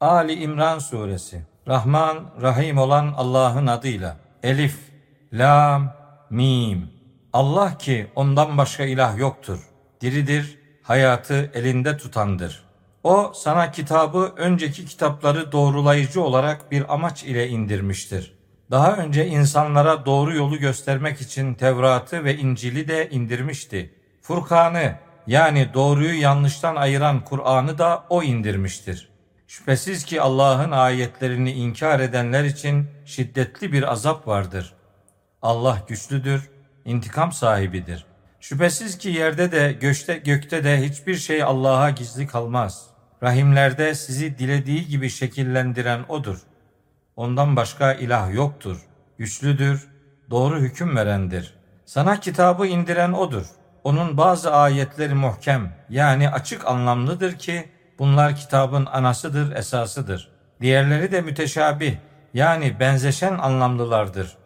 Ali İmran Suresi Rahman, Rahim olan Allah'ın adıyla Elif, Lam, Mim Allah ki ondan başka ilah yoktur. Diridir, hayatı elinde tutandır. O sana kitabı önceki kitapları doğrulayıcı olarak bir amaç ile indirmiştir. Daha önce insanlara doğru yolu göstermek için Tevrat'ı ve İncil'i de indirmişti. Furkan'ı yani doğruyu yanlıştan ayıran Kur'an'ı da o indirmiştir. Şüphesiz ki Allah'ın ayetlerini inkar edenler için şiddetli bir azap vardır. Allah güçlüdür, intikam sahibidir. Şüphesiz ki yerde de göçte, gökte de hiçbir şey Allah'a gizli kalmaz. Rahimlerde sizi dilediği gibi şekillendiren O'dur. Ondan başka ilah yoktur. Güçlüdür, doğru hüküm verendir. Sana kitabı indiren O'dur. Onun bazı ayetleri muhkem yani açık anlamlıdır ki bunlar kitabın anasıdır, esasıdır. Diğerleri de müteşabih yani benzeşen anlamlılardır.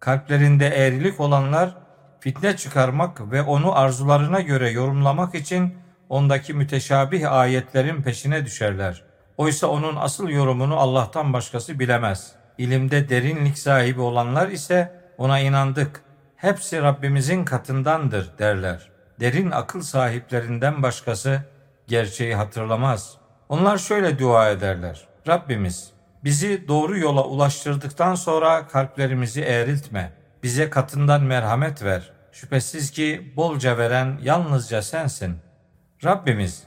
Kalplerinde eğrilik olanlar fitne çıkarmak ve onu arzularına göre yorumlamak için ondaki müteşabih ayetlerin peşine düşerler. Oysa onun asıl yorumunu Allah'tan başkası bilemez. İlimde derinlik sahibi olanlar ise ona inandık. Hepsi Rabbimizin katındandır derler. Derin akıl sahiplerinden başkası gerçeği hatırlamaz. Onlar şöyle dua ederler. Rabbimiz bizi doğru yola ulaştırdıktan sonra kalplerimizi eğriltme. Bize katından merhamet ver. Şüphesiz ki bolca veren yalnızca sensin. Rabbimiz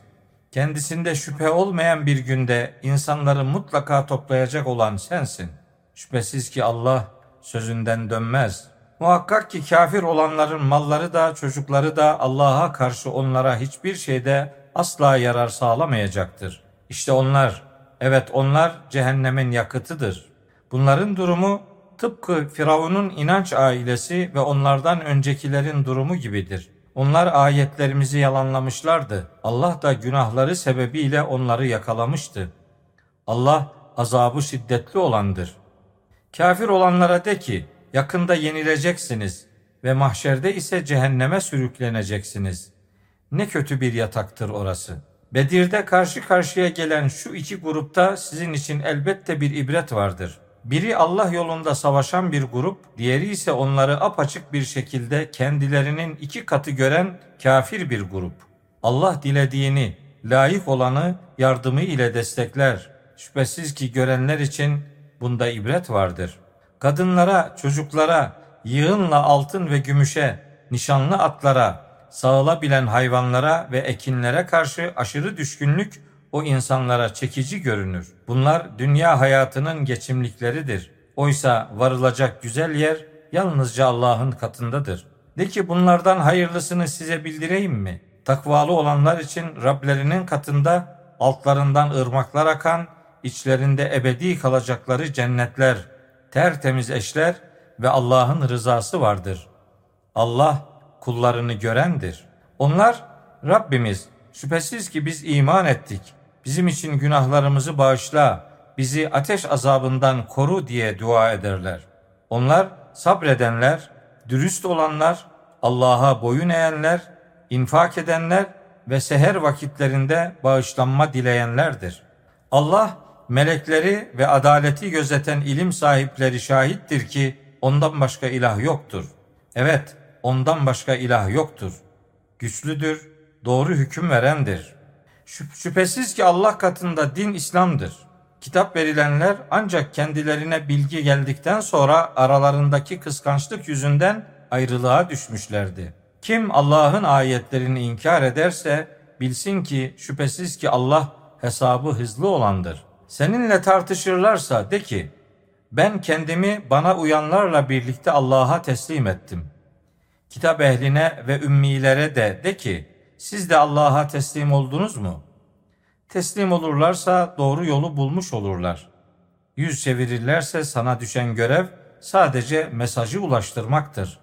kendisinde şüphe olmayan bir günde insanları mutlaka toplayacak olan sensin. Şüphesiz ki Allah sözünden dönmez. Muhakkak ki kafir olanların malları da çocukları da Allah'a karşı onlara hiçbir şeyde asla yarar sağlamayacaktır. İşte onlar, evet onlar cehennemin yakıtıdır. Bunların durumu tıpkı Firavun'un inanç ailesi ve onlardan öncekilerin durumu gibidir. Onlar ayetlerimizi yalanlamışlardı. Allah da günahları sebebiyle onları yakalamıştı. Allah azabı şiddetli olandır. Kafir olanlara de ki, yakında yenileceksiniz ve mahşerde ise cehenneme sürükleneceksiniz. Ne kötü bir yataktır orası. Bedir'de karşı karşıya gelen şu iki grupta sizin için elbette bir ibret vardır. Biri Allah yolunda savaşan bir grup, diğeri ise onları apaçık bir şekilde kendilerinin iki katı gören kafir bir grup. Allah dilediğini, layık olanı yardımı ile destekler. Şüphesiz ki görenler için bunda ibret vardır. Kadınlara, çocuklara, yığınla altın ve gümüşe, nişanlı atlara, sağılabilen hayvanlara ve ekinlere karşı aşırı düşkünlük o insanlara çekici görünür. Bunlar dünya hayatının geçimlikleridir. Oysa varılacak güzel yer yalnızca Allah'ın katındadır. De ki bunlardan hayırlısını size bildireyim mi? Takvalı olanlar için Rablerinin katında altlarından ırmaklar akan, içlerinde ebedi kalacakları cennetler, tertemiz eşler ve Allah'ın rızası vardır. Allah kullarını görendir. Onlar Rabbimiz şüphesiz ki biz iman ettik. Bizim için günahlarımızı bağışla, bizi ateş azabından koru diye dua ederler. Onlar sabredenler, dürüst olanlar, Allah'a boyun eğenler, infak edenler ve seher vakitlerinde bağışlanma dileyenlerdir. Allah melekleri ve adaleti gözeten ilim sahipleri şahittir ki ondan başka ilah yoktur. Evet, ondan başka ilah yoktur. Güçlüdür, doğru hüküm verendir. Şüphesiz ki Allah katında din İslam'dır. Kitap verilenler ancak kendilerine bilgi geldikten sonra aralarındaki kıskançlık yüzünden ayrılığa düşmüşlerdi. Kim Allah'ın ayetlerini inkar ederse bilsin ki şüphesiz ki Allah hesabı hızlı olandır. Seninle tartışırlarsa de ki ben kendimi bana uyanlarla birlikte Allah'a teslim ettim. Kitap ehline ve ümmilere de de ki siz de Allah'a teslim oldunuz mu? Teslim olurlarsa doğru yolu bulmuş olurlar. Yüz çevirirlerse sana düşen görev sadece mesajı ulaştırmaktır.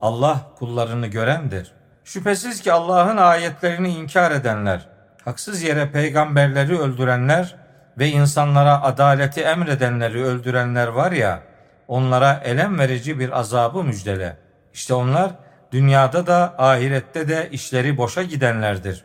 Allah kullarını görendir. Şüphesiz ki Allah'ın ayetlerini inkar edenler, haksız yere peygamberleri öldürenler ve insanlara adaleti emredenleri öldürenler var ya, onlara elem verici bir azabı müjdele. İşte onlar dünyada da ahirette de işleri boşa gidenlerdir.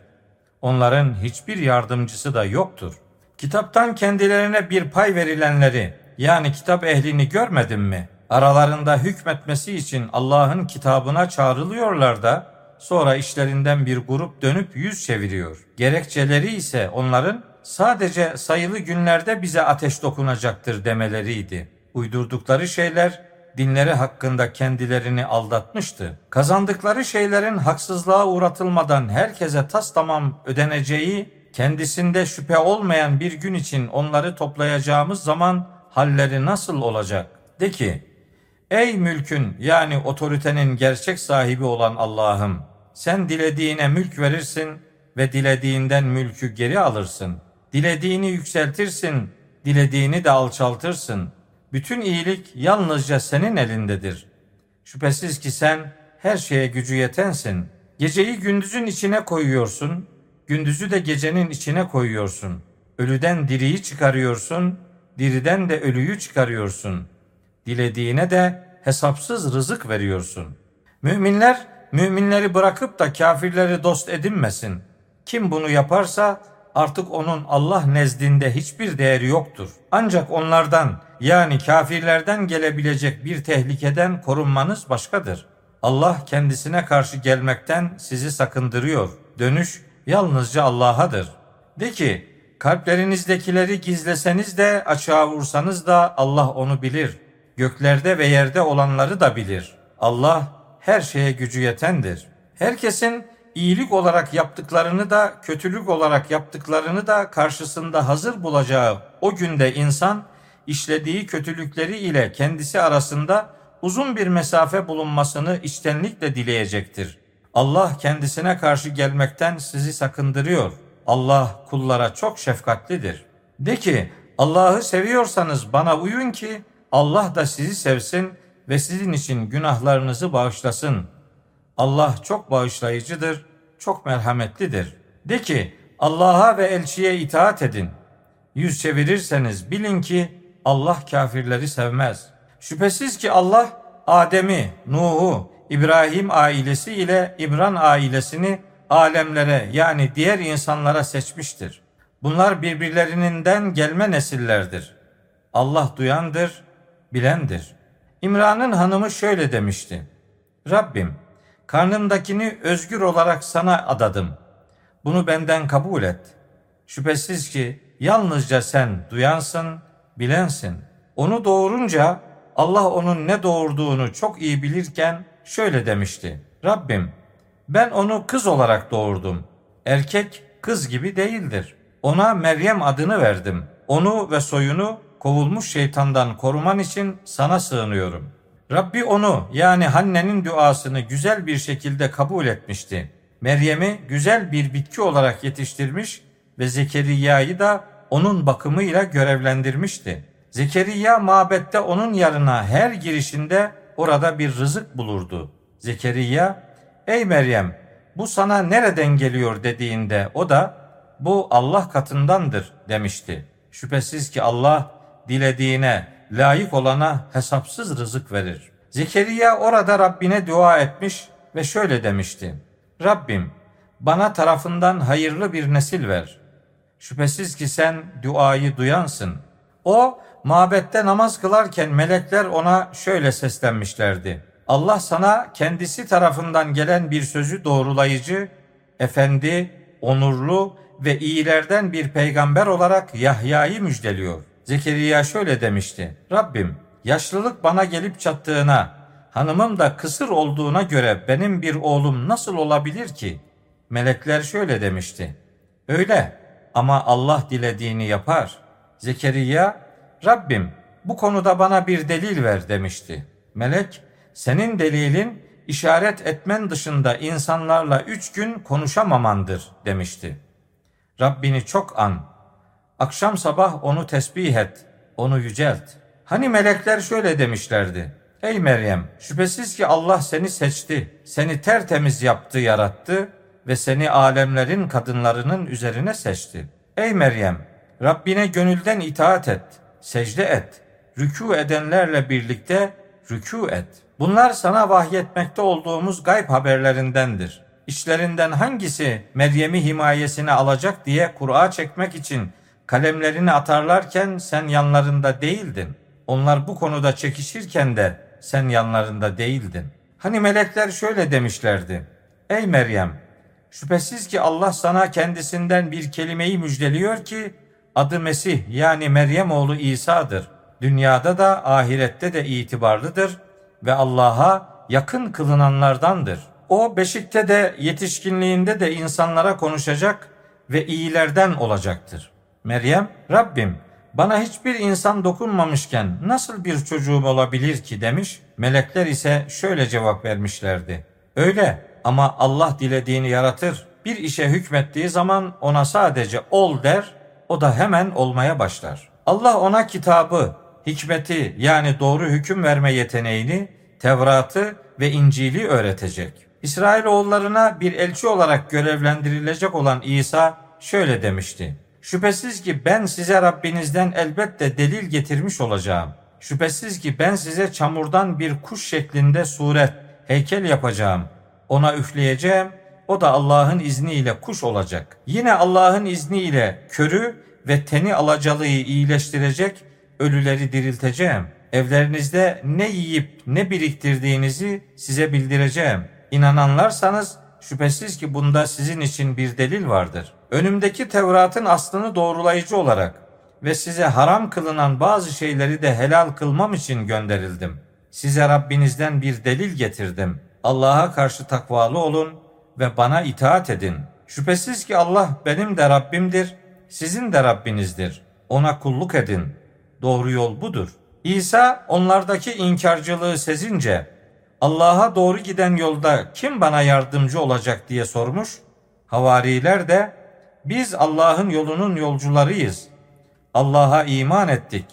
Onların hiçbir yardımcısı da yoktur. Kitaptan kendilerine bir pay verilenleri yani kitap ehlini görmedin mi? Aralarında hükmetmesi için Allah'ın kitabına çağrılıyorlar da sonra işlerinden bir grup dönüp yüz çeviriyor. Gerekçeleri ise onların sadece sayılı günlerde bize ateş dokunacaktır demeleriydi. Uydurdukları şeyler dinleri hakkında kendilerini aldatmıştı. Kazandıkları şeylerin haksızlığa uğratılmadan herkese tas tamam ödeneceği, kendisinde şüphe olmayan bir gün için onları toplayacağımız zaman halleri nasıl olacak? De ki, ey mülkün yani otoritenin gerçek sahibi olan Allah'ım, sen dilediğine mülk verirsin ve dilediğinden mülkü geri alırsın. Dilediğini yükseltirsin, dilediğini de alçaltırsın.'' Bütün iyilik yalnızca senin elindedir. Şüphesiz ki sen her şeye gücü yetensin. Geceyi gündüzün içine koyuyorsun, gündüzü de gecenin içine koyuyorsun. Ölüden diriyi çıkarıyorsun, diriden de ölüyü çıkarıyorsun. Dilediğine de hesapsız rızık veriyorsun. Müminler müminleri bırakıp da kafirleri dost edinmesin. Kim bunu yaparsa artık onun Allah nezdinde hiçbir değeri yoktur. Ancak onlardan yani kafirlerden gelebilecek bir tehlikeden korunmanız başkadır. Allah kendisine karşı gelmekten sizi sakındırıyor. Dönüş yalnızca Allah'adır. De ki, kalplerinizdekileri gizleseniz de açığa vursanız da Allah onu bilir. Göklerde ve yerde olanları da bilir. Allah her şeye gücü yetendir. Herkesin iyilik olarak yaptıklarını da kötülük olarak yaptıklarını da karşısında hazır bulacağı o günde insan işlediği kötülükleri ile kendisi arasında uzun bir mesafe bulunmasını içtenlikle dileyecektir. Allah kendisine karşı gelmekten sizi sakındırıyor. Allah kullara çok şefkatlidir. De ki Allah'ı seviyorsanız bana uyun ki Allah da sizi sevsin ve sizin için günahlarınızı bağışlasın. Allah çok bağışlayıcıdır, çok merhametlidir. De ki Allah'a ve elçiye itaat edin. Yüz çevirirseniz bilin ki Allah kafirleri sevmez. Şüphesiz ki Allah Adem'i, Nuh'u, İbrahim ailesi ile İbran ailesini alemlere yani diğer insanlara seçmiştir. Bunlar birbirlerinden gelme nesillerdir. Allah duyandır, bilendir. İmran'ın hanımı şöyle demişti. Rabbim, karnımdakini özgür olarak sana adadım. Bunu benden kabul et. Şüphesiz ki yalnızca sen duyansın, bilensin. Onu doğurunca Allah onun ne doğurduğunu çok iyi bilirken şöyle demişti. Rabbim ben onu kız olarak doğurdum. Erkek kız gibi değildir. Ona Meryem adını verdim. Onu ve soyunu kovulmuş şeytandan koruman için sana sığınıyorum. Rabbi onu yani Hanne'nin duasını güzel bir şekilde kabul etmişti. Meryem'i güzel bir bitki olarak yetiştirmiş ve Zekeriya'yı da onun bakımıyla görevlendirmişti. Zekeriya mabette onun yanına her girişinde orada bir rızık bulurdu. Zekeriya, ey Meryem bu sana nereden geliyor dediğinde o da bu Allah katındandır demişti. Şüphesiz ki Allah dilediğine, layık olana hesapsız rızık verir. Zekeriya orada Rabbine dua etmiş ve şöyle demişti. Rabbim bana tarafından hayırlı bir nesil ver. Şüphesiz ki sen duayı duyansın. O mabette namaz kılarken melekler ona şöyle seslenmişlerdi. Allah sana kendisi tarafından gelen bir sözü doğrulayıcı, efendi, onurlu ve iyilerden bir peygamber olarak Yahya'yı müjdeliyor. Zekeriya şöyle demişti. Rabbim yaşlılık bana gelip çattığına, hanımım da kısır olduğuna göre benim bir oğlum nasıl olabilir ki? Melekler şöyle demişti. Öyle ama Allah dilediğini yapar. Zekeriya, Rabbim bu konuda bana bir delil ver demişti. Melek, senin delilin işaret etmen dışında insanlarla üç gün konuşamamandır demişti. Rabbini çok an. Akşam sabah onu tesbih et, onu yücelt. Hani melekler şöyle demişlerdi. Ey Meryem, şüphesiz ki Allah seni seçti, seni tertemiz yaptı, yarattı ve seni alemlerin kadınlarının üzerine seçti. Ey Meryem, Rabbine gönülden itaat et, secde et, rükû edenlerle birlikte rükû et. Bunlar sana vahyetmekte olduğumuz gayb haberlerindendir. İşlerinden hangisi Meryem'i himayesine alacak diye Kur'a çekmek için kalemlerini atarlarken sen yanlarında değildin. Onlar bu konuda çekişirken de sen yanlarında değildin. Hani melekler şöyle demişlerdi. Ey Meryem, şüphesiz ki Allah sana kendisinden bir kelimeyi müjdeliyor ki adı Mesih yani Meryem oğlu İsa'dır. Dünyada da ahirette de itibarlıdır ve Allah'a yakın kılınanlardandır. O beşikte de yetişkinliğinde de insanlara konuşacak ve iyilerden olacaktır. Meryem, Rabbim bana hiçbir insan dokunmamışken nasıl bir çocuğum olabilir ki demiş. Melekler ise şöyle cevap vermişlerdi. Öyle ama Allah dilediğini yaratır. Bir işe hükmettiği zaman ona sadece ol der, o da hemen olmaya başlar. Allah ona kitabı, hikmeti yani doğru hüküm verme yeteneğini, Tevrat'ı ve İncil'i öğretecek. İsrailoğullarına bir elçi olarak görevlendirilecek olan İsa şöyle demişti. Şüphesiz ki ben size Rabbinizden elbette delil getirmiş olacağım. Şüphesiz ki ben size çamurdan bir kuş şeklinde suret, heykel yapacağım. Ona üfleyeceğim, o da Allah'ın izniyle kuş olacak. Yine Allah'ın izniyle körü ve teni alacalıyı iyileştirecek, ölüleri dirilteceğim. Evlerinizde ne yiyip ne biriktirdiğinizi size bildireceğim. İnananlarsanız şüphesiz ki bunda sizin için bir delil vardır. Önümdeki Tevrat'ın aslını doğrulayıcı olarak ve size haram kılınan bazı şeyleri de helal kılmam için gönderildim. Size Rabbinizden bir delil getirdim. Allah'a karşı takvalı olun ve bana itaat edin. Şüphesiz ki Allah benim de Rabbimdir, sizin de Rabbinizdir. Ona kulluk edin. Doğru yol budur. İsa onlardaki inkarcılığı sezince Allah'a doğru giden yolda kim bana yardımcı olacak diye sormuş. Havariler de biz Allah'ın yolunun yolcularıyız. Allah'a iman ettik.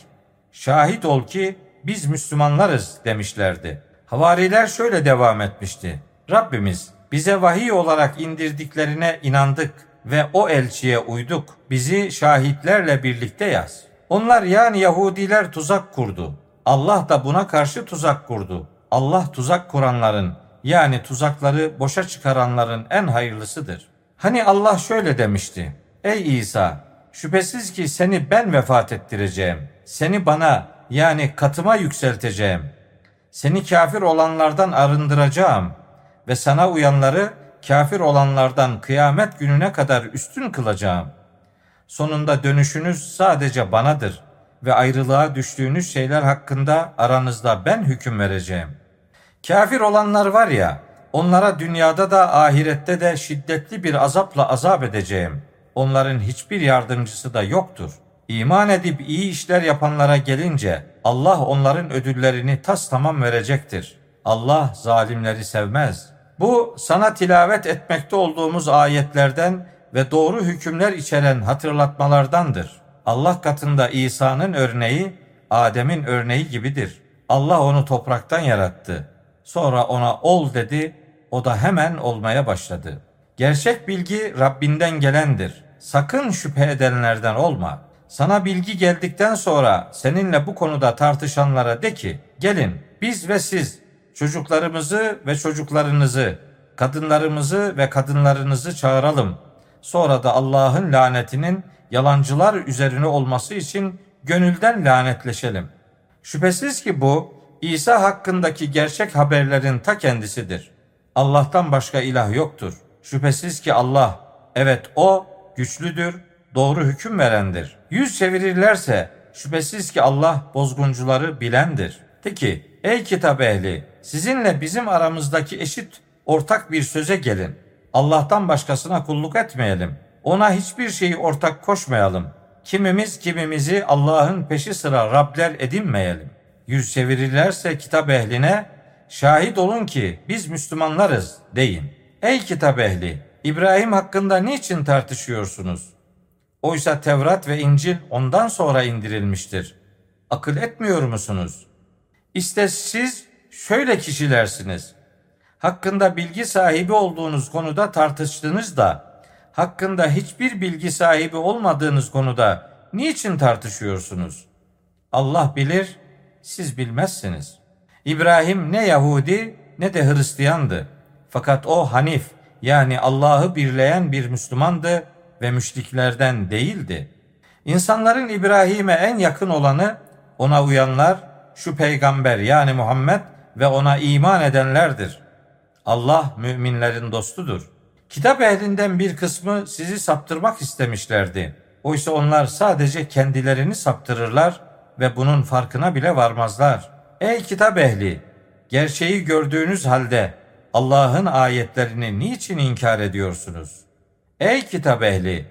Şahit ol ki biz Müslümanlarız demişlerdi. Havariler şöyle devam etmişti. Rabbimiz bize vahiy olarak indirdiklerine inandık ve o elçiye uyduk. Bizi şahitlerle birlikte yaz. Onlar yani Yahudiler tuzak kurdu. Allah da buna karşı tuzak kurdu. Allah tuzak kuranların yani tuzakları boşa çıkaranların en hayırlısıdır. Hani Allah şöyle demişti. Ey İsa şüphesiz ki seni ben vefat ettireceğim. Seni bana yani katıma yükselteceğim. Seni kafir olanlardan arındıracağım ve sana uyanları kafir olanlardan kıyamet gününe kadar üstün kılacağım. Sonunda dönüşünüz sadece banadır ve ayrılığa düştüğünüz şeyler hakkında aranızda ben hüküm vereceğim. Kafir olanlar var ya, onlara dünyada da ahirette de şiddetli bir azapla azap edeceğim. Onların hiçbir yardımcısı da yoktur. İman edip iyi işler yapanlara gelince Allah onların ödüllerini tas tamam verecektir. Allah zalimleri sevmez. Bu sana tilavet etmekte olduğumuz ayetlerden ve doğru hükümler içeren hatırlatmalardandır. Allah katında İsa'nın örneği Adem'in örneği gibidir. Allah onu topraktan yarattı. Sonra ona ol dedi, o da hemen olmaya başladı. Gerçek bilgi Rabbinden gelendir. Sakın şüphe edenlerden olma. Sana bilgi geldikten sonra seninle bu konuda tartışanlara de ki, gelin biz ve siz çocuklarımızı ve çocuklarınızı, kadınlarımızı ve kadınlarınızı çağıralım. Sonra da Allah'ın lanetinin yalancılar üzerine olması için gönülden lanetleşelim. Şüphesiz ki bu İsa hakkındaki gerçek haberlerin ta kendisidir. Allah'tan başka ilah yoktur. Şüphesiz ki Allah, evet o güçlüdür, doğru hüküm verendir. Yüz çevirirlerse şüphesiz ki Allah bozguncuları bilendir. De ki, ey kitap ehli, sizinle bizim aramızdaki eşit ortak bir söze gelin. Allah'tan başkasına kulluk etmeyelim. Ona hiçbir şeyi ortak koşmayalım. Kimimiz kimimizi Allah'ın peşi sıra Rabler edinmeyelim. Yüz çevirirlerse kitap ehline şahit olun ki biz Müslümanlarız deyin. Ey kitap ehli İbrahim hakkında niçin tartışıyorsunuz? Oysa Tevrat ve İncil ondan sonra indirilmiştir. Akıl etmiyor musunuz? İşte siz şöyle kişilersiniz. Hakkında bilgi sahibi olduğunuz konuda tartıştınız da hakkında hiçbir bilgi sahibi olmadığınız konuda niçin tartışıyorsunuz? Allah bilir, siz bilmezsiniz. İbrahim ne Yahudi ne de Hristiyandı. Fakat o Hanif yani Allah'ı birleyen bir Müslümandı ve müşriklerden değildi. İnsanların İbrahim'e en yakın olanı ona uyanlar şu peygamber yani Muhammed ve ona iman edenlerdir. Allah müminlerin dostudur. Kitap ehlinden bir kısmı sizi saptırmak istemişlerdi. Oysa onlar sadece kendilerini saptırırlar ve bunun farkına bile varmazlar. Ey kitap ehli! Gerçeği gördüğünüz halde Allah'ın ayetlerini niçin inkar ediyorsunuz? Ey kitap ehli!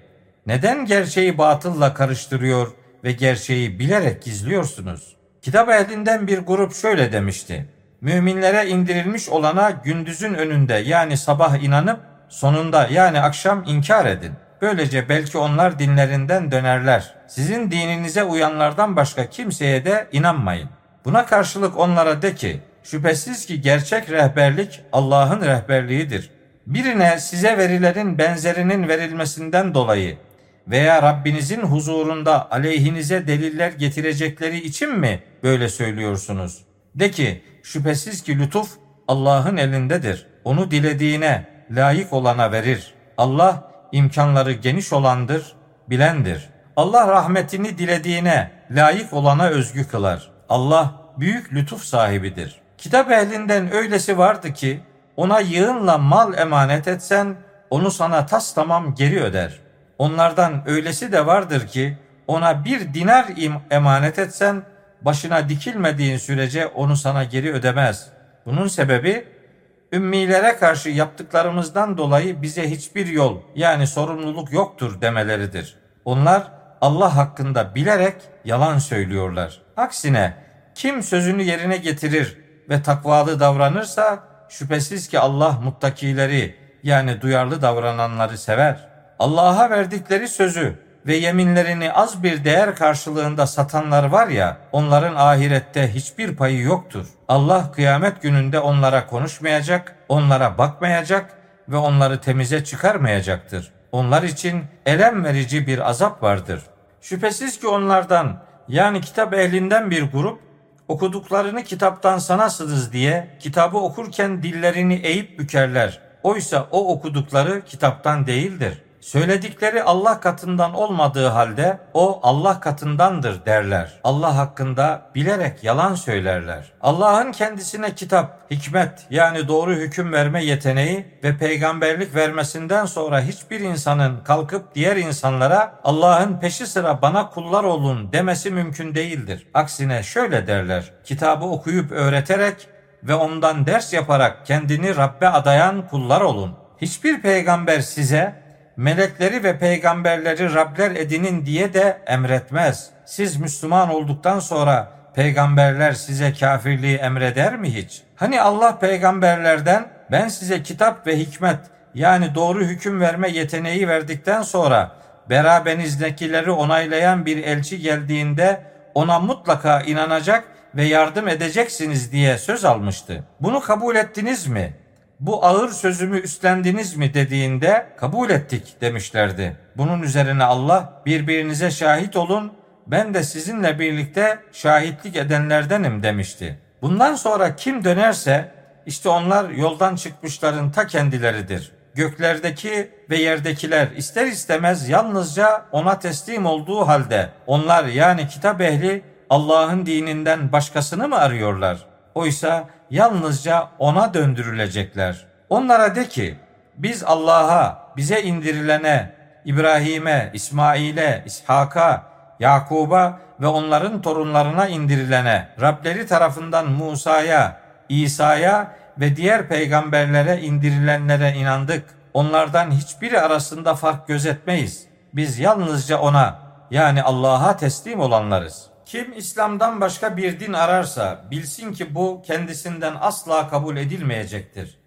Neden gerçeği batılla karıştırıyor ve gerçeği bilerek gizliyorsunuz? Kitap ehlinden bir grup şöyle demişti. Müminlere indirilmiş olana gündüzün önünde yani sabah inanıp sonunda yani akşam inkar edin. Böylece belki onlar dinlerinden dönerler. Sizin dininize uyanlardan başka kimseye de inanmayın. Buna karşılık onlara de ki, şüphesiz ki gerçek rehberlik Allah'ın rehberliğidir. Birine size verilerin benzerinin verilmesinden dolayı veya Rabbinizin huzurunda aleyhinize deliller getirecekleri için mi böyle söylüyorsunuz? De ki şüphesiz ki lütuf Allah'ın elindedir. Onu dilediğine, layık olana verir. Allah imkanları geniş olandır, bilendir. Allah rahmetini dilediğine, layık olana özgü kılar. Allah büyük lütuf sahibidir. Kitap ehlinden öylesi vardı ki ona yığınla mal emanet etsen onu sana tas tamam geri öder. Onlardan öylesi de vardır ki ona bir dinar emanet etsen başına dikilmediğin sürece onu sana geri ödemez. Bunun sebebi ümmilere karşı yaptıklarımızdan dolayı bize hiçbir yol yani sorumluluk yoktur demeleridir. Onlar Allah hakkında bilerek yalan söylüyorlar. Aksine kim sözünü yerine getirir ve takvalı davranırsa şüphesiz ki Allah muttakileri yani duyarlı davrananları sever. Allah'a verdikleri sözü ve yeminlerini az bir değer karşılığında satanlar var ya, onların ahirette hiçbir payı yoktur. Allah kıyamet gününde onlara konuşmayacak, onlara bakmayacak ve onları temize çıkarmayacaktır. Onlar için elem verici bir azap vardır. Şüphesiz ki onlardan yani kitap ehlinden bir grup okuduklarını kitaptan sanasınız diye kitabı okurken dillerini eğip bükerler. Oysa o okudukları kitaptan değildir. Söyledikleri Allah katından olmadığı halde o Allah katındandır derler. Allah hakkında bilerek yalan söylerler. Allah'ın kendisine kitap, hikmet yani doğru hüküm verme yeteneği ve peygamberlik vermesinden sonra hiçbir insanın kalkıp diğer insanlara Allah'ın peşi sıra bana kullar olun demesi mümkün değildir. Aksine şöyle derler. Kitabı okuyup öğreterek ve ondan ders yaparak kendini Rabbe adayan kullar olun. Hiçbir peygamber size melekleri ve peygamberleri Rabler edinin diye de emretmez. Siz Müslüman olduktan sonra peygamberler size kafirliği emreder mi hiç? Hani Allah peygamberlerden ben size kitap ve hikmet yani doğru hüküm verme yeteneği verdikten sonra berabenizdekileri onaylayan bir elçi geldiğinde ona mutlaka inanacak ve yardım edeceksiniz diye söz almıştı. Bunu kabul ettiniz mi? Bu ağır sözümü üstlendiniz mi dediğinde kabul ettik demişlerdi. Bunun üzerine Allah birbirinize şahit olun ben de sizinle birlikte şahitlik edenlerdenim demişti. Bundan sonra kim dönerse işte onlar yoldan çıkmışların ta kendileridir. Göklerdeki ve yerdekiler ister istemez yalnızca ona teslim olduğu halde onlar yani kitap ehli Allah'ın dininden başkasını mı arıyorlar? Oysa yalnızca ona döndürülecekler. Onlara de ki biz Allah'a, bize indirilene, İbrahim'e, İsmail'e, İshak'a, Yakub'a ve onların torunlarına indirilene, Rableri tarafından Musa'ya, İsa'ya ve diğer peygamberlere indirilenlere inandık. Onlardan hiçbiri arasında fark gözetmeyiz. Biz yalnızca ona yani Allah'a teslim olanlarız.'' Kim İslam'dan başka bir din ararsa bilsin ki bu kendisinden asla kabul edilmeyecektir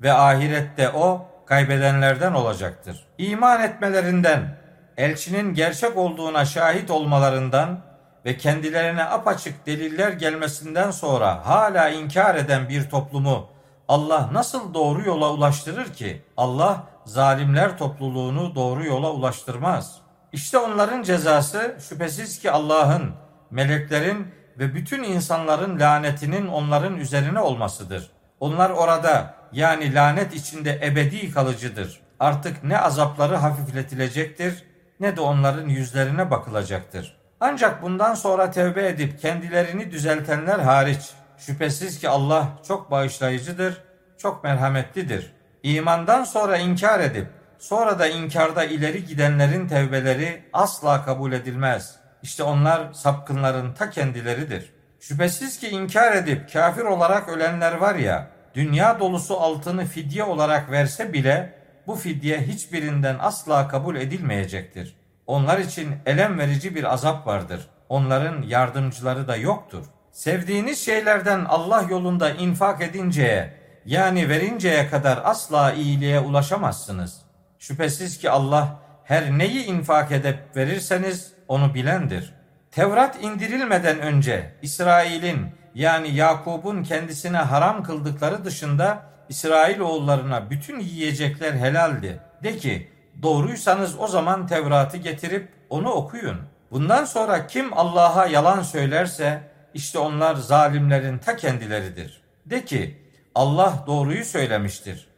ve ahirette o kaybedenlerden olacaktır. İman etmelerinden, elçinin gerçek olduğuna şahit olmalarından ve kendilerine apaçık deliller gelmesinden sonra hala inkar eden bir toplumu Allah nasıl doğru yola ulaştırır ki? Allah zalimler topluluğunu doğru yola ulaştırmaz. İşte onların cezası şüphesiz ki Allah'ın meleklerin ve bütün insanların lanetinin onların üzerine olmasıdır. Onlar orada yani lanet içinde ebedi kalıcıdır. Artık ne azapları hafifletilecektir ne de onların yüzlerine bakılacaktır. Ancak bundan sonra tevbe edip kendilerini düzeltenler hariç şüphesiz ki Allah çok bağışlayıcıdır, çok merhametlidir. İmandan sonra inkar edip sonra da inkarda ileri gidenlerin tevbeleri asla kabul edilmez. İşte onlar sapkınların ta kendileridir. Şüphesiz ki inkar edip kafir olarak ölenler var ya, dünya dolusu altını fidye olarak verse bile bu fidye hiçbirinden asla kabul edilmeyecektir. Onlar için elem verici bir azap vardır. Onların yardımcıları da yoktur. Sevdiğiniz şeylerden Allah yolunda infak edinceye yani verinceye kadar asla iyiliğe ulaşamazsınız. Şüphesiz ki Allah her neyi infak edip verirseniz onu bilendir. Tevrat indirilmeden önce İsrail'in yani Yakub'un kendisine haram kıldıkları dışında İsrail oğullarına bütün yiyecekler helaldi. De ki doğruysanız o zaman Tevrat'ı getirip onu okuyun. Bundan sonra kim Allah'a yalan söylerse işte onlar zalimlerin ta kendileridir. De ki Allah doğruyu söylemiştir.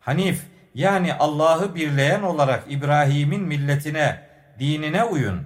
Hanif yani Allah'ı birleyen olarak İbrahim'in milletine, dinine uyun.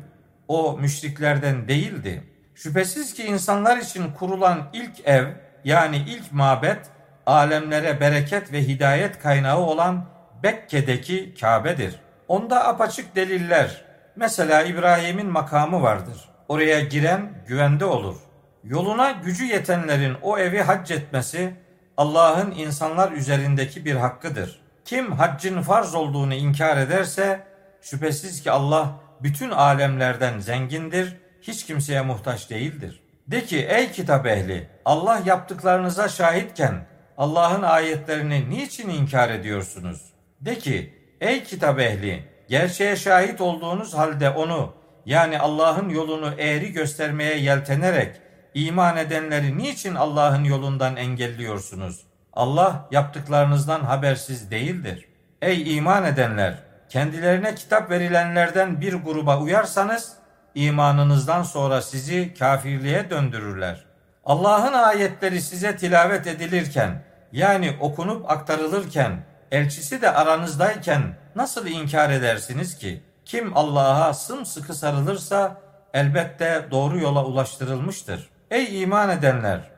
O müşriklerden değildi. Şüphesiz ki insanlar için kurulan ilk ev yani ilk mabet alemlere bereket ve hidayet kaynağı olan Bekke'deki Kabe'dir. Onda apaçık deliller. Mesela İbrahim'in makamı vardır. Oraya giren güvende olur. Yoluna gücü yetenlerin o evi hac etmesi Allah'ın insanlar üzerindeki bir hakkıdır. Kim haccın farz olduğunu inkar ederse şüphesiz ki Allah bütün alemlerden zengindir, hiç kimseye muhtaç değildir. De ki ey kitap ehli Allah yaptıklarınıza şahitken Allah'ın ayetlerini niçin inkar ediyorsunuz? De ki ey kitap ehli gerçeğe şahit olduğunuz halde onu yani Allah'ın yolunu eğri göstermeye yeltenerek iman edenleri niçin Allah'ın yolundan engelliyorsunuz? Allah yaptıklarınızdan habersiz değildir. Ey iman edenler! Kendilerine kitap verilenlerden bir gruba uyarsanız imanınızdan sonra sizi kafirliğe döndürürler. Allah'ın ayetleri size tilavet edilirken yani okunup aktarılırken elçisi de aranızdayken nasıl inkar edersiniz ki? Kim Allah'a sımsıkı sarılırsa elbette doğru yola ulaştırılmıştır. Ey iman edenler!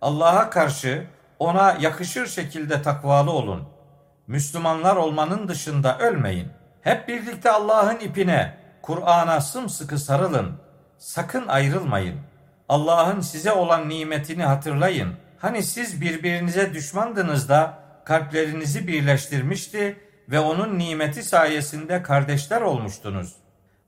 Allah'a karşı ona yakışır şekilde takvalı olun. Müslümanlar olmanın dışında ölmeyin. Hep birlikte Allah'ın ipine, Kur'an'a sımsıkı sarılın. Sakın ayrılmayın. Allah'ın size olan nimetini hatırlayın. Hani siz birbirinize düşmandınız da kalplerinizi birleştirmişti ve onun nimeti sayesinde kardeşler olmuştunuz.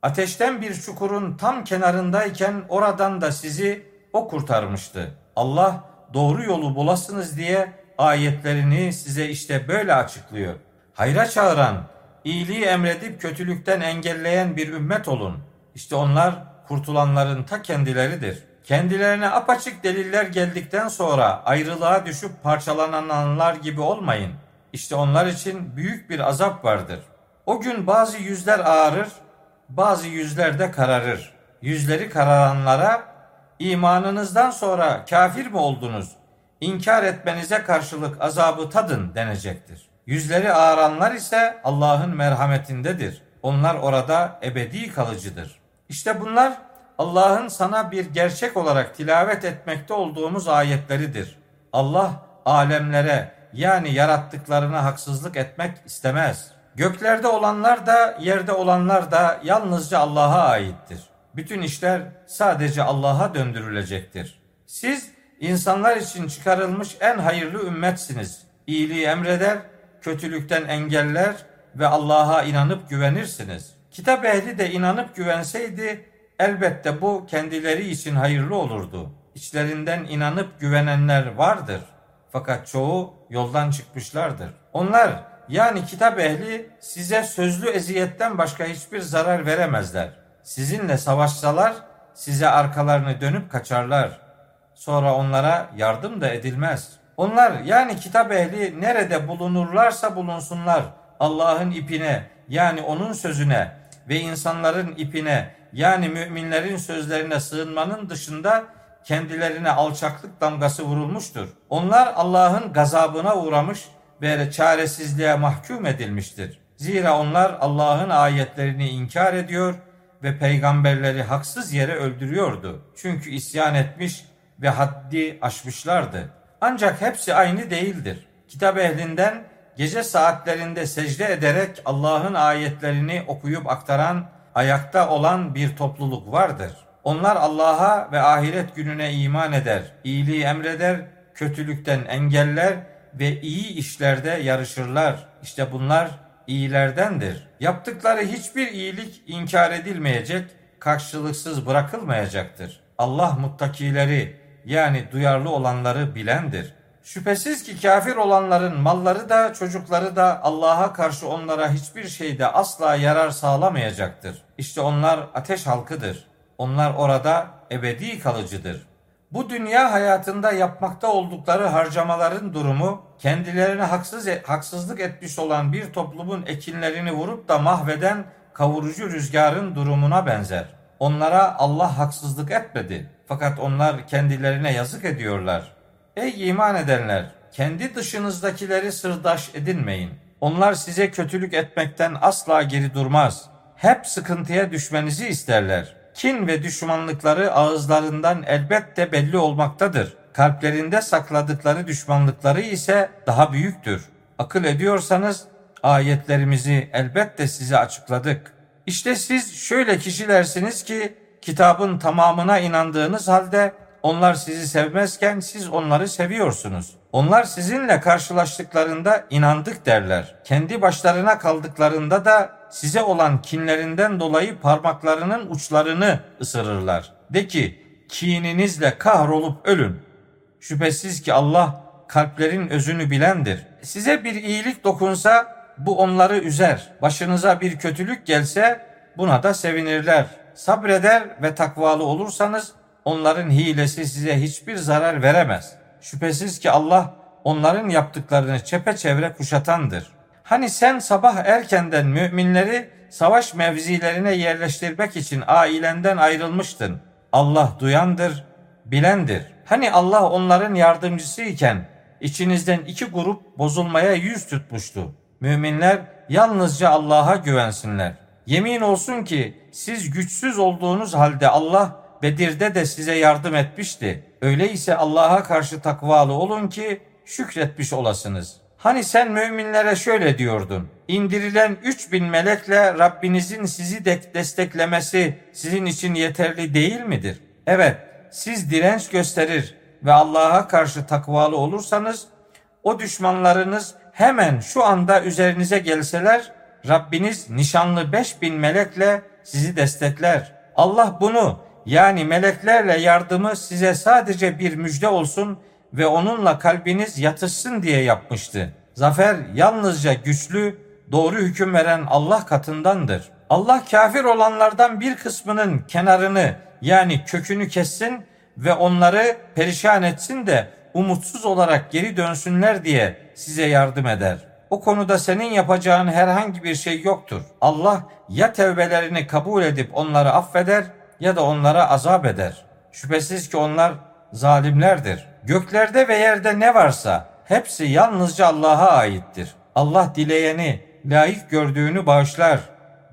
Ateşten bir çukurun tam kenarındayken oradan da sizi o kurtarmıştı. Allah doğru yolu bulasınız diye ayetlerini size işte böyle açıklıyor. Hayra çağıran, iyiliği emredip kötülükten engelleyen bir ümmet olun. İşte onlar kurtulanların ta kendileridir. Kendilerine apaçık deliller geldikten sonra ayrılığa düşüp parçalananlar gibi olmayın. İşte onlar için büyük bir azap vardır. O gün bazı yüzler ağarır, bazı yüzler de kararır. Yüzleri kararanlara imanınızdan sonra kafir mi oldunuz? İnkar etmenize karşılık azabı tadın denecektir. Yüzleri ağaranlar ise Allah'ın merhametindedir. Onlar orada ebedi kalıcıdır. İşte bunlar Allah'ın sana bir gerçek olarak tilavet etmekte olduğumuz ayetleridir. Allah alemlere yani yarattıklarına haksızlık etmek istemez. Göklerde olanlar da yerde olanlar da yalnızca Allah'a aittir. Bütün işler sadece Allah'a döndürülecektir. Siz insanlar için çıkarılmış en hayırlı ümmetsiniz. İyiliği emreder, kötülükten engeller ve Allah'a inanıp güvenirsiniz. Kitap ehli de inanıp güvenseydi elbette bu kendileri için hayırlı olurdu. İçlerinden inanıp güvenenler vardır. Fakat çoğu yoldan çıkmışlardır. Onlar yani kitap ehli size sözlü eziyetten başka hiçbir zarar veremezler. Sizinle savaşsalar size arkalarını dönüp kaçarlar. Sonra onlara yardım da edilmez. Onlar yani kitap ehli nerede bulunurlarsa bulunsunlar Allah'ın ipine yani onun sözüne ve insanların ipine yani müminlerin sözlerine sığınmanın dışında kendilerine alçaklık damgası vurulmuştur. Onlar Allah'ın gazabına uğramış ve çaresizliğe mahkum edilmiştir. Zira onlar Allah'ın ayetlerini inkar ediyor ve peygamberleri haksız yere öldürüyordu. Çünkü isyan etmiş ve haddi aşmışlardı. Ancak hepsi aynı değildir. Kitap ehlinden gece saatlerinde secde ederek Allah'ın ayetlerini okuyup aktaran, ayakta olan bir topluluk vardır. Onlar Allah'a ve ahiret gününe iman eder, iyiliği emreder, kötülükten engeller ve iyi işlerde yarışırlar. İşte bunlar iyilerdendir. Yaptıkları hiçbir iyilik inkar edilmeyecek, karşılıksız bırakılmayacaktır. Allah muttakileri yani duyarlı olanları bilendir. Şüphesiz ki kafir olanların malları da çocukları da Allah'a karşı onlara hiçbir şeyde asla yarar sağlamayacaktır. İşte onlar ateş halkıdır. Onlar orada ebedi kalıcıdır. Bu dünya hayatında yapmakta oldukları harcamaların durumu kendilerine haksız haksızlık etmiş olan bir toplumun ekinlerini vurup da mahveden kavurucu rüzgarın durumuna benzer. Onlara Allah haksızlık etmedi. Fakat onlar kendilerine yazık ediyorlar. Ey iman edenler! Kendi dışınızdakileri sırdaş edinmeyin. Onlar size kötülük etmekten asla geri durmaz. Hep sıkıntıya düşmenizi isterler. Kin ve düşmanlıkları ağızlarından elbette belli olmaktadır. Kalplerinde sakladıkları düşmanlıkları ise daha büyüktür. Akıl ediyorsanız ayetlerimizi elbette size açıkladık. İşte siz şöyle kişilersiniz ki kitabın tamamına inandığınız halde onlar sizi sevmezken siz onları seviyorsunuz. Onlar sizinle karşılaştıklarında inandık derler. Kendi başlarına kaldıklarında da size olan kinlerinden dolayı parmaklarının uçlarını ısırırlar. De ki kininizle kahrolup ölün. Şüphesiz ki Allah kalplerin özünü bilendir. Size bir iyilik dokunsa bu onları üzer. Başınıza bir kötülük gelse buna da sevinirler. Sabreder ve takvalı olursanız onların hilesi size hiçbir zarar veremez. Şüphesiz ki Allah onların yaptıklarını çepeçevre kuşatandır. Hani sen sabah erkenden müminleri savaş mevzilerine yerleştirmek için ailenden ayrılmıştın. Allah duyandır, bilendir. Hani Allah onların yardımcısı iken içinizden iki grup bozulmaya yüz tutmuştu. Müminler yalnızca Allah'a güvensinler. Yemin olsun ki siz güçsüz olduğunuz halde Allah Bedir'de de size yardım etmişti. Öyleyse Allah'a karşı takvalı olun ki şükretmiş olasınız. Hani sen müminlere şöyle diyordun. İndirilen 3000 melekle Rabbinizin sizi de desteklemesi sizin için yeterli değil midir? Evet, siz direnç gösterir ve Allah'a karşı takvalı olursanız o düşmanlarınız hemen şu anda üzerinize gelseler Rabbiniz nişanlı 5000 melekle sizi destekler. Allah bunu yani meleklerle yardımı size sadece bir müjde olsun ve onunla kalbiniz yatışsın diye yapmıştı. Zafer yalnızca güçlü, doğru hüküm veren Allah katındandır. Allah kafir olanlardan bir kısmının kenarını yani kökünü kessin ve onları perişan etsin de umutsuz olarak geri dönsünler diye size yardım eder. O konuda senin yapacağın herhangi bir şey yoktur. Allah ya tevbelerini kabul edip onları affeder ya da onlara azap eder. Şüphesiz ki onlar zalimlerdir. Göklerde ve yerde ne varsa hepsi yalnızca Allah'a aittir. Allah dileyeni layık gördüğünü bağışlar.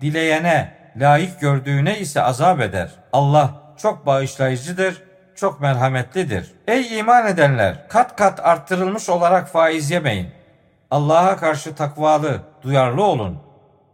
Dileyene layık gördüğüne ise azap eder. Allah çok bağışlayıcıdır, çok merhametlidir. Ey iman edenler, kat kat arttırılmış olarak faiz yemeyin. Allah'a karşı takvalı, duyarlı olun.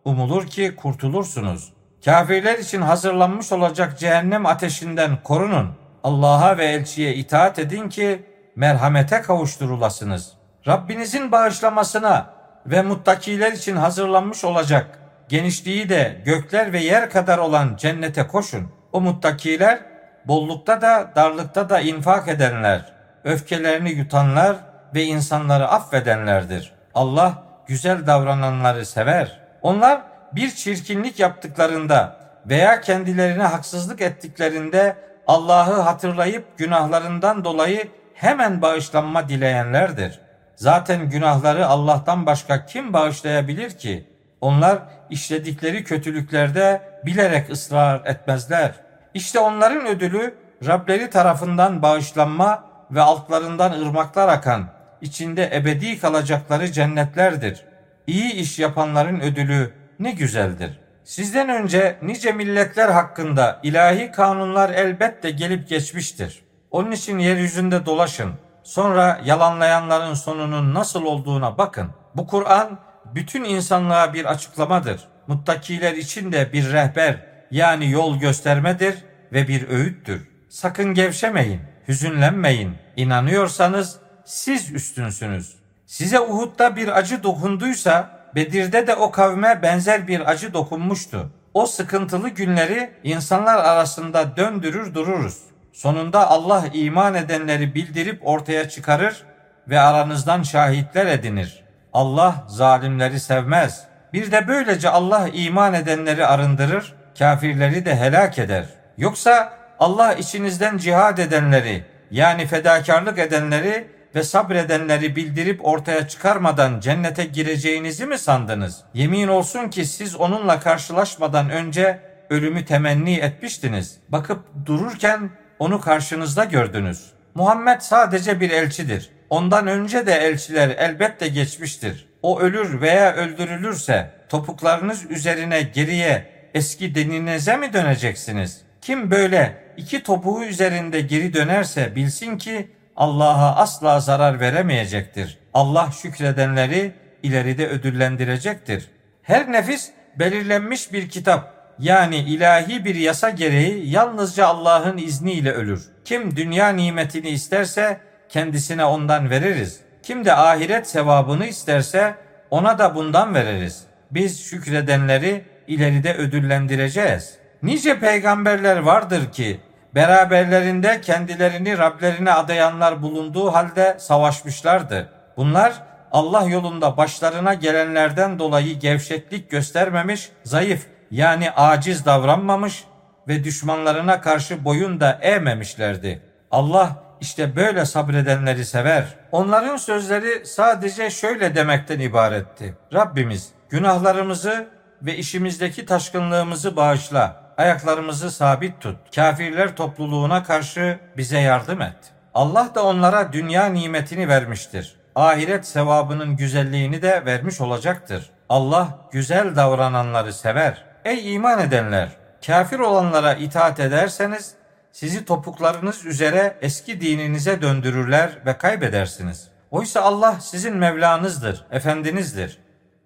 Umulur ki kurtulursunuz. Kafirler için hazırlanmış olacak cehennem ateşinden korunun. Allah'a ve elçiye itaat edin ki merhamete kavuşturulasınız. Rabbinizin bağışlamasına ve muttakiler için hazırlanmış olacak genişliği de gökler ve yer kadar olan cennete koşun. O muttakiler bollukta da darlıkta da infak edenler, öfkelerini yutanlar ve insanları affedenlerdir. Allah güzel davrananları sever. Onlar bir çirkinlik yaptıklarında veya kendilerine haksızlık ettiklerinde Allah'ı hatırlayıp günahlarından dolayı hemen bağışlanma dileyenlerdir. Zaten günahları Allah'tan başka kim bağışlayabilir ki? Onlar işledikleri kötülüklerde bilerek ısrar etmezler. İşte onların ödülü Rableri tarafından bağışlanma ve altlarından ırmaklar akan, içinde ebedi kalacakları cennetlerdir. İyi iş yapanların ödülü ne güzeldir. Sizden önce nice milletler hakkında ilahi kanunlar elbette gelip geçmiştir. Onun için yeryüzünde dolaşın. Sonra yalanlayanların sonunun nasıl olduğuna bakın. Bu Kur'an bütün insanlığa bir açıklamadır. Muttakiler için de bir rehber yani yol göstermedir ve bir öğüttür. Sakın gevşemeyin, hüzünlenmeyin. İnanıyorsanız siz üstünsünüz. Size Uhud'da bir acı dokunduysa Bedir'de de o kavme benzer bir acı dokunmuştu. O sıkıntılı günleri insanlar arasında döndürür dururuz. Sonunda Allah iman edenleri bildirip ortaya çıkarır ve aranızdan şahitler edinir. Allah zalimleri sevmez. Bir de böylece Allah iman edenleri arındırır, kafirleri de helak eder. Yoksa Allah içinizden cihad edenleri yani fedakarlık edenleri ve sabredenleri bildirip ortaya çıkarmadan cennete gireceğinizi mi sandınız? Yemin olsun ki siz onunla karşılaşmadan önce ölümü temenni etmiştiniz. Bakıp dururken onu karşınızda gördünüz. Muhammed sadece bir elçidir. Ondan önce de elçiler elbette geçmiştir. O ölür veya öldürülürse topuklarınız üzerine geriye eski deninize mi döneceksiniz? Kim böyle iki topuğu üzerinde geri dönerse bilsin ki Allah'a asla zarar veremeyecektir. Allah şükredenleri ileride ödüllendirecektir. Her nefis belirlenmiş bir kitap yani ilahi bir yasa gereği yalnızca Allah'ın izniyle ölür. Kim dünya nimetini isterse kendisine ondan veririz. Kim de ahiret sevabını isterse ona da bundan veririz. Biz şükredenleri ileride ödüllendireceğiz. Nice peygamberler vardır ki beraberlerinde kendilerini Rablerine adayanlar bulunduğu halde savaşmışlardı. Bunlar Allah yolunda başlarına gelenlerden dolayı gevşeklik göstermemiş, zayıf yani aciz davranmamış ve düşmanlarına karşı boyun da eğmemişlerdi. Allah işte böyle sabredenleri sever. Onların sözleri sadece şöyle demekten ibaretti. Rabbimiz günahlarımızı ve işimizdeki taşkınlığımızı bağışla. Ayaklarımızı sabit tut. Kafirler topluluğuna karşı bize yardım et. Allah da onlara dünya nimetini vermiştir. Ahiret sevabının güzelliğini de vermiş olacaktır. Allah güzel davrananları sever. Ey iman edenler! Kafir olanlara itaat ederseniz sizi topuklarınız üzere eski dininize döndürürler ve kaybedersiniz. Oysa Allah sizin Mevlanızdır, Efendinizdir.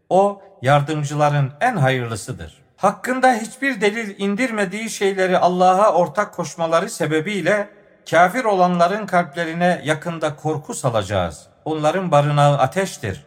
O yardımcıların en hayırlısıdır. Hakkında hiçbir delil indirmediği şeyleri Allah'a ortak koşmaları sebebiyle kafir olanların kalplerine yakında korku salacağız. Onların barınağı ateştir.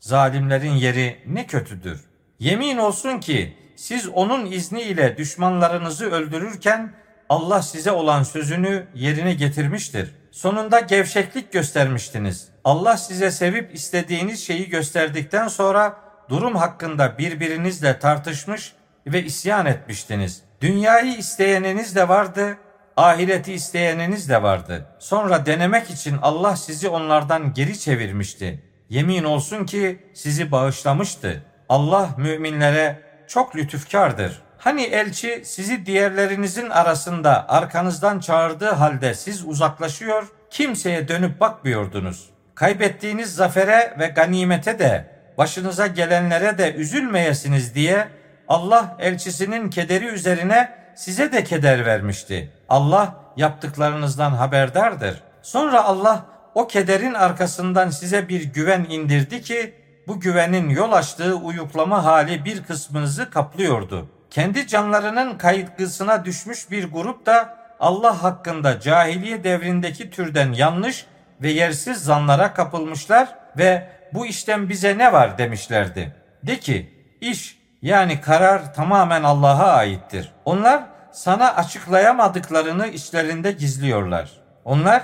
Zalimlerin yeri ne kötüdür. Yemin olsun ki siz onun izniyle düşmanlarınızı öldürürken Allah size olan sözünü yerine getirmiştir. Sonunda gevşeklik göstermiştiniz. Allah size sevip istediğiniz şeyi gösterdikten sonra durum hakkında birbirinizle tartışmış ve isyan etmiştiniz. Dünyayı isteyeniniz de vardı, ahireti isteyeniniz de vardı. Sonra denemek için Allah sizi onlardan geri çevirmişti. Yemin olsun ki sizi bağışlamıştı. Allah müminlere çok lütufkardır. Hani elçi sizi diğerlerinizin arasında arkanızdan çağırdığı halde siz uzaklaşıyor, kimseye dönüp bakmıyordunuz. Kaybettiğiniz zafere ve ganimete de başınıza gelenlere de üzülmeyesiniz diye Allah elçisinin kederi üzerine size de keder vermişti. Allah yaptıklarınızdan haberdardır. Sonra Allah o kederin arkasından size bir güven indirdi ki bu güvenin yol açtığı uyuklama hali bir kısmınızı kaplıyordu. Kendi canlarının kaygısına düşmüş bir grup da Allah hakkında cahiliye devrindeki türden yanlış ve yersiz zanlara kapılmışlar ve bu işten bize ne var demişlerdi. De ki iş yani karar tamamen Allah'a aittir. Onlar sana açıklayamadıklarını içlerinde gizliyorlar. Onlar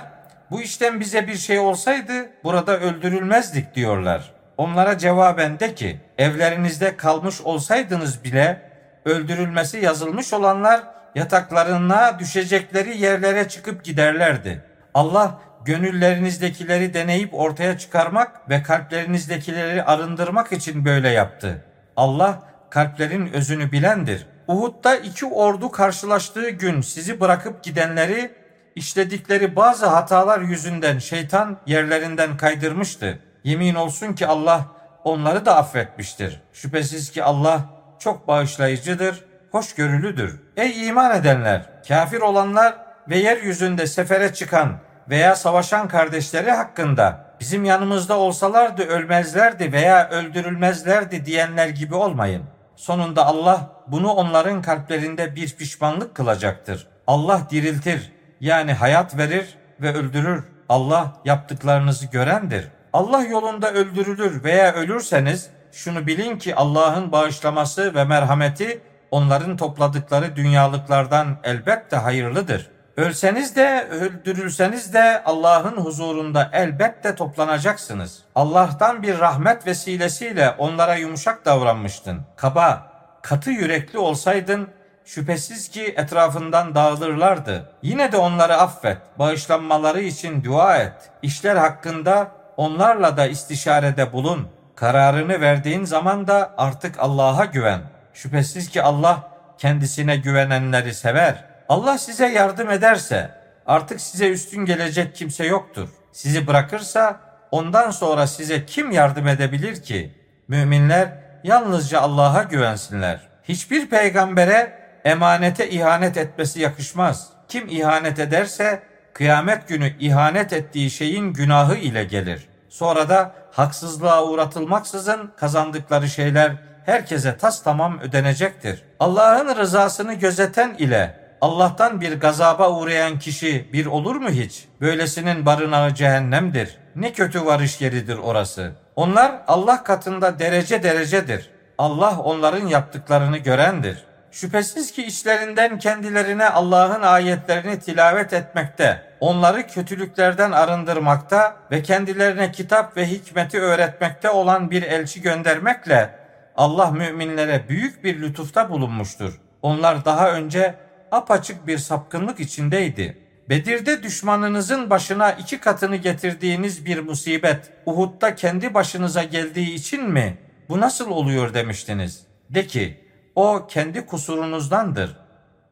bu işten bize bir şey olsaydı burada öldürülmezdik diyorlar. Onlara cevaben de ki evlerinizde kalmış olsaydınız bile öldürülmesi yazılmış olanlar yataklarına düşecekleri yerlere çıkıp giderlerdi. Allah gönüllerinizdekileri deneyip ortaya çıkarmak ve kalplerinizdekileri arındırmak için böyle yaptı. Allah kalplerin özünü bilendir. Uhud'da iki ordu karşılaştığı gün sizi bırakıp gidenleri işledikleri bazı hatalar yüzünden şeytan yerlerinden kaydırmıştı. Yemin olsun ki Allah onları da affetmiştir. Şüphesiz ki Allah çok bağışlayıcıdır, hoşgörülüdür. Ey iman edenler, kafir olanlar ve yeryüzünde sefere çıkan veya savaşan kardeşleri hakkında bizim yanımızda olsalardı ölmezlerdi veya öldürülmezlerdi diyenler gibi olmayın. Sonunda Allah bunu onların kalplerinde bir pişmanlık kılacaktır. Allah diriltir yani hayat verir ve öldürür. Allah yaptıklarınızı görendir. Allah yolunda öldürülür veya ölürseniz şunu bilin ki Allah'ın bağışlaması ve merhameti onların topladıkları dünyalıklardan elbette hayırlıdır. Ölseniz de öldürülseniz de Allah'ın huzurunda elbette toplanacaksınız. Allah'tan bir rahmet vesilesiyle onlara yumuşak davranmıştın. Kaba, katı yürekli olsaydın şüphesiz ki etrafından dağılırlardı. Yine de onları affet, bağışlanmaları için dua et. İşler hakkında onlarla da istişarede bulun. Kararını verdiğin zaman da artık Allah'a güven. Şüphesiz ki Allah kendisine güvenenleri sever. Allah size yardım ederse artık size üstün gelecek kimse yoktur. Sizi bırakırsa ondan sonra size kim yardım edebilir ki? Müminler yalnızca Allah'a güvensinler. Hiçbir peygambere emanete ihanet etmesi yakışmaz. Kim ihanet ederse kıyamet günü ihanet ettiği şeyin günahı ile gelir. Sonra da haksızlığa uğratılmaksızın kazandıkları şeyler herkese tas tamam ödenecektir. Allah'ın rızasını gözeten ile Allah'tan bir gazaba uğrayan kişi bir olur mu hiç? Böylesinin barınağı cehennemdir. Ne kötü varış yeridir orası. Onlar Allah katında derece derecedir. Allah onların yaptıklarını görendir. Şüphesiz ki içlerinden kendilerine Allah'ın ayetlerini tilavet etmekte, onları kötülüklerden arındırmakta ve kendilerine kitap ve hikmeti öğretmekte olan bir elçi göndermekle Allah müminlere büyük bir lütufta bulunmuştur. Onlar daha önce apaçık bir sapkınlık içindeydi. Bedir'de düşmanınızın başına iki katını getirdiğiniz bir musibet Uhud'da kendi başınıza geldiği için mi bu nasıl oluyor demiştiniz. De ki o kendi kusurunuzdandır.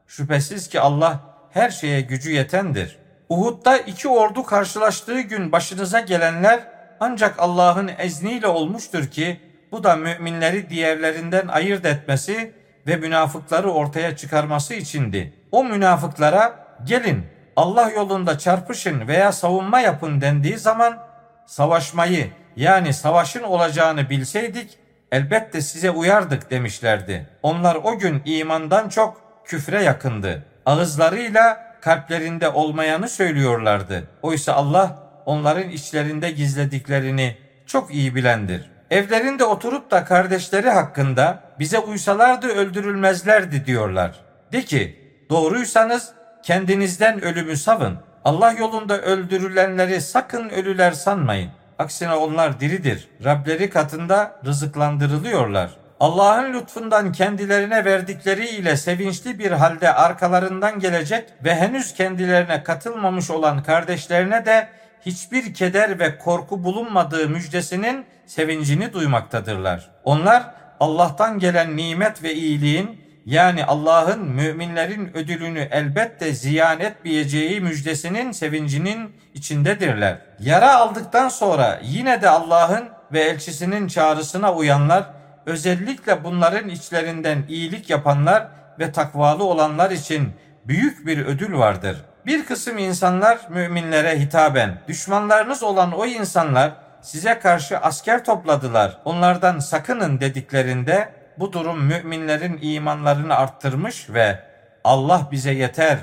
Şüphesiz ki Allah her şeye gücü yetendir. Uhud'da iki ordu karşılaştığı gün başınıza gelenler ancak Allah'ın ezniyle olmuştur ki bu da müminleri diğerlerinden ayırt etmesi ve münafıkları ortaya çıkarması içindi. O münafıklara gelin Allah yolunda çarpışın veya savunma yapın dendiği zaman savaşmayı yani savaşın olacağını bilseydik elbette size uyardık demişlerdi. Onlar o gün imandan çok küfre yakındı. Ağızlarıyla kalplerinde olmayanı söylüyorlardı. Oysa Allah onların içlerinde gizlediklerini çok iyi bilendir. Evlerinde oturup da kardeşleri hakkında bize uysalardı öldürülmezlerdi diyorlar. De ki doğruysanız kendinizden ölümü savın. Allah yolunda öldürülenleri sakın ölüler sanmayın. Aksine onlar diridir. Rableri katında rızıklandırılıyorlar. Allah'ın lütfundan kendilerine verdikleri ile sevinçli bir halde arkalarından gelecek ve henüz kendilerine katılmamış olan kardeşlerine de hiçbir keder ve korku bulunmadığı müjdesinin sevincini duymaktadırlar. Onlar Allah'tan gelen nimet ve iyiliğin yani Allah'ın müminlerin ödülünü elbette ziyan etmeyeceği müjdesinin sevincinin içindedirler. Yara aldıktan sonra yine de Allah'ın ve elçisinin çağrısına uyanlar, özellikle bunların içlerinden iyilik yapanlar ve takvalı olanlar için büyük bir ödül vardır. Bir kısım insanlar müminlere hitaben, düşmanlarınız olan o insanlar size karşı asker topladılar, onlardan sakının dediklerinde bu durum müminlerin imanlarını arttırmış ve Allah bize yeter,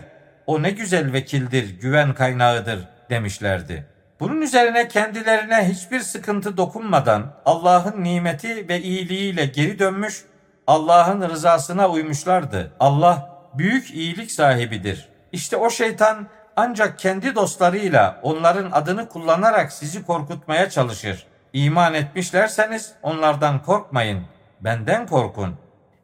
o ne güzel vekildir, güven kaynağıdır demişlerdi. Bunun üzerine kendilerine hiçbir sıkıntı dokunmadan Allah'ın nimeti ve iyiliğiyle geri dönmüş, Allah'ın rızasına uymuşlardı. Allah büyük iyilik sahibidir. İşte o şeytan ancak kendi dostlarıyla onların adını kullanarak sizi korkutmaya çalışır. İman etmişlerseniz onlardan korkmayın benden korkun.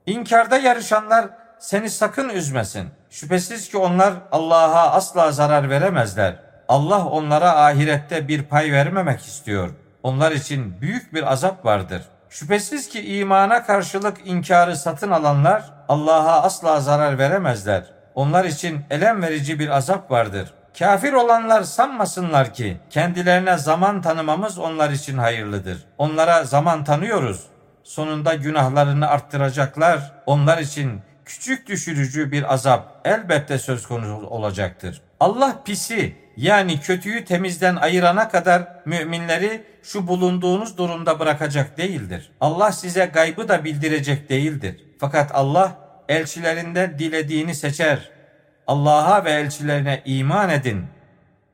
İnkarda yarışanlar seni sakın üzmesin. Şüphesiz ki onlar Allah'a asla zarar veremezler. Allah onlara ahirette bir pay vermemek istiyor. Onlar için büyük bir azap vardır. Şüphesiz ki imana karşılık inkarı satın alanlar Allah'a asla zarar veremezler. Onlar için elem verici bir azap vardır. Kafir olanlar sanmasınlar ki kendilerine zaman tanımamız onlar için hayırlıdır. Onlara zaman tanıyoruz. Sonunda günahlarını arttıracaklar. Onlar için küçük düşürücü bir azap elbette söz konusu olacaktır. Allah pisi yani kötüyü temizden ayırana kadar müminleri şu bulunduğunuz durumda bırakacak değildir. Allah size gaybı da bildirecek değildir. Fakat Allah elçilerinde dilediğini seçer. Allah'a ve elçilerine iman edin.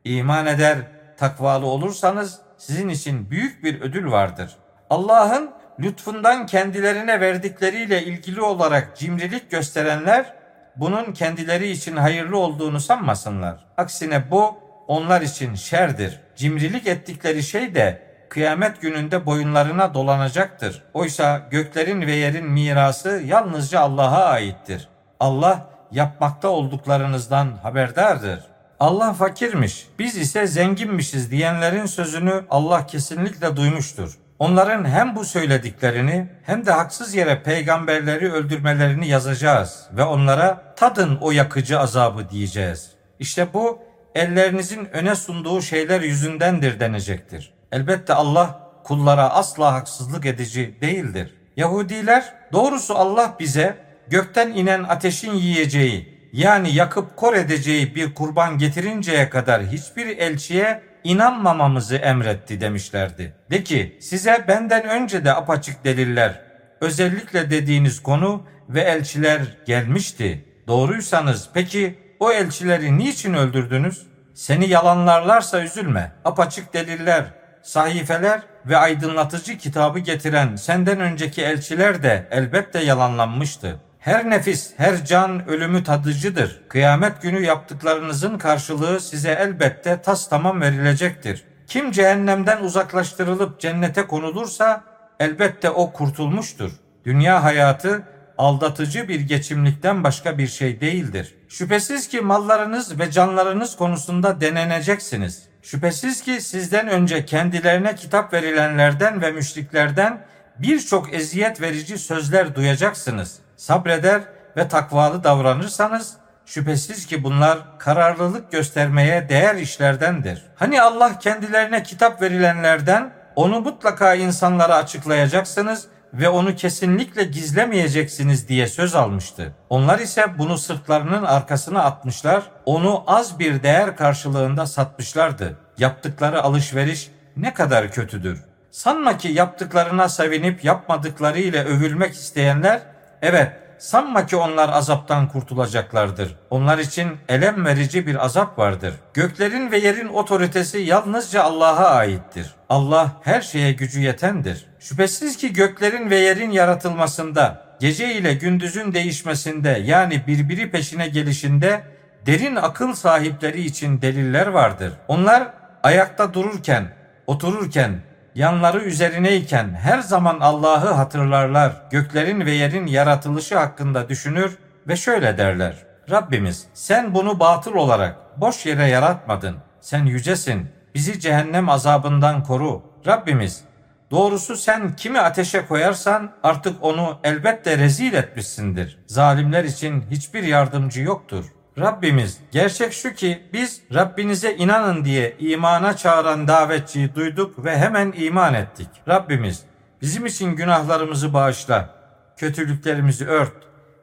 İman eder, takvalı olursanız sizin için büyük bir ödül vardır. Allah'ın lütfundan kendilerine verdikleriyle ilgili olarak cimrilik gösterenler bunun kendileri için hayırlı olduğunu sanmasınlar. Aksine bu onlar için şerdir. Cimrilik ettikleri şey de kıyamet gününde boyunlarına dolanacaktır. Oysa göklerin ve yerin mirası yalnızca Allah'a aittir. Allah yapmakta olduklarınızdan haberdardır. Allah fakirmiş, biz ise zenginmişiz diyenlerin sözünü Allah kesinlikle duymuştur. Onların hem bu söylediklerini hem de haksız yere peygamberleri öldürmelerini yazacağız ve onlara tadın o yakıcı azabı diyeceğiz. İşte bu ellerinizin öne sunduğu şeyler yüzündendir denecektir. Elbette Allah kullara asla haksızlık edici değildir. Yahudiler doğrusu Allah bize gökten inen ateşin yiyeceği yani yakıp kor edeceği bir kurban getirinceye kadar hiçbir elçiye inanmamamızı emretti demişlerdi. De ki size benden önce de apaçık deliller özellikle dediğiniz konu ve elçiler gelmişti. Doğruysanız peki o elçileri niçin öldürdünüz? Seni yalanlarlarsa üzülme. Apaçık deliller, sahifeler ve aydınlatıcı kitabı getiren senden önceki elçiler de elbette yalanlanmıştı. Her nefis, her can ölümü tadıcıdır. Kıyamet günü yaptıklarınızın karşılığı size elbette tas tamam verilecektir. Kim cehennemden uzaklaştırılıp cennete konulursa elbette o kurtulmuştur. Dünya hayatı aldatıcı bir geçimlikten başka bir şey değildir. Şüphesiz ki mallarınız ve canlarınız konusunda deneneceksiniz. Şüphesiz ki sizden önce kendilerine kitap verilenlerden ve müşriklerden birçok eziyet verici sözler duyacaksınız. Sabreder ve takvalı davranırsanız şüphesiz ki bunlar kararlılık göstermeye değer işlerdendir. Hani Allah kendilerine kitap verilenlerden onu mutlaka insanlara açıklayacaksınız ve onu kesinlikle gizlemeyeceksiniz diye söz almıştı. Onlar ise bunu sırtlarının arkasına atmışlar, onu az bir değer karşılığında satmışlardı. Yaptıkları alışveriş ne kadar kötüdür. Sanma ki yaptıklarına sevinip yapmadıkları ile övülmek isteyenler, evet sanma ki onlar azaptan kurtulacaklardır. Onlar için elem verici bir azap vardır. Göklerin ve yerin otoritesi yalnızca Allah'a aittir. Allah her şeye gücü yetendir. Şüphesiz ki göklerin ve yerin yaratılmasında, gece ile gündüzün değişmesinde yani birbiri peşine gelişinde derin akıl sahipleri için deliller vardır. Onlar ayakta dururken, otururken, yanları üzerineyken her zaman Allah'ı hatırlarlar. Göklerin ve yerin yaratılışı hakkında düşünür ve şöyle derler. Rabbimiz sen bunu batıl olarak boş yere yaratmadın. Sen yücesin. Bizi cehennem azabından koru. Rabbimiz Doğrusu sen kimi ateşe koyarsan artık onu elbette rezil etmişsindir. Zalimler için hiçbir yardımcı yoktur. Rabbimiz gerçek şu ki biz Rabbinize inanın diye imana çağıran davetçiyi duyduk ve hemen iman ettik. Rabbimiz bizim için günahlarımızı bağışla, kötülüklerimizi ört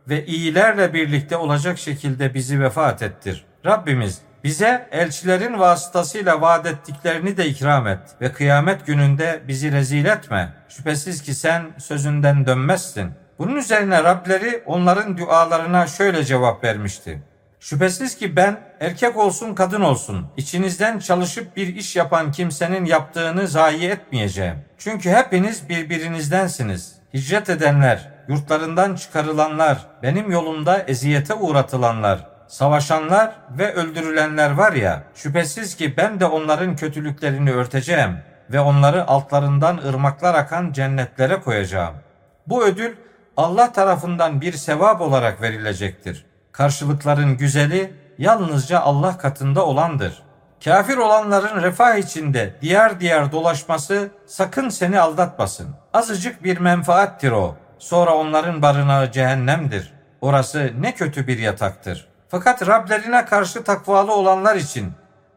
ve iyilerle birlikte olacak şekilde bizi vefat ettir. Rabbimiz bize elçilerin vasıtasıyla vaat ettiklerini de ikram et ve kıyamet gününde bizi rezil etme. Şüphesiz ki sen sözünden dönmezsin. Bunun üzerine Rableri onların dualarına şöyle cevap vermişti. Şüphesiz ki ben erkek olsun kadın olsun içinizden çalışıp bir iş yapan kimsenin yaptığını zayi etmeyeceğim. Çünkü hepiniz birbirinizdensiniz. Hicret edenler, yurtlarından çıkarılanlar, benim yolumda eziyete uğratılanlar, savaşanlar ve öldürülenler var ya, şüphesiz ki ben de onların kötülüklerini örteceğim ve onları altlarından ırmaklar akan cennetlere koyacağım. Bu ödül Allah tarafından bir sevap olarak verilecektir. Karşılıkların güzeli yalnızca Allah katında olandır. Kafir olanların refah içinde diğer diğer dolaşması sakın seni aldatmasın. Azıcık bir menfaattir o. Sonra onların barınağı cehennemdir. Orası ne kötü bir yataktır. Fakat Rablerine karşı takvalı olanlar için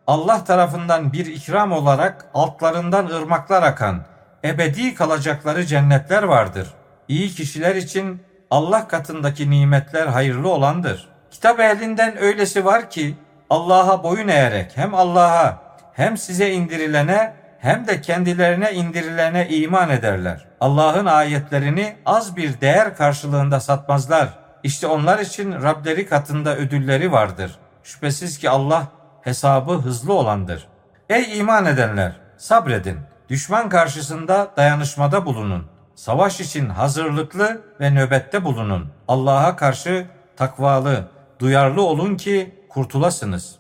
Allah tarafından bir ikram olarak altlarından ırmaklar akan, ebedi kalacakları cennetler vardır. İyi kişiler için Allah katındaki nimetler hayırlı olandır. Kitap ehlinden öylesi var ki Allah'a boyun eğerek hem Allah'a hem size indirilene hem de kendilerine indirilene iman ederler. Allah'ın ayetlerini az bir değer karşılığında satmazlar. İşte onlar için Rableri katında ödülleri vardır. Şüphesiz ki Allah hesabı hızlı olandır. Ey iman edenler! Sabredin. Düşman karşısında dayanışmada bulunun. Savaş için hazırlıklı ve nöbette bulunun. Allah'a karşı takvalı, duyarlı olun ki kurtulasınız.''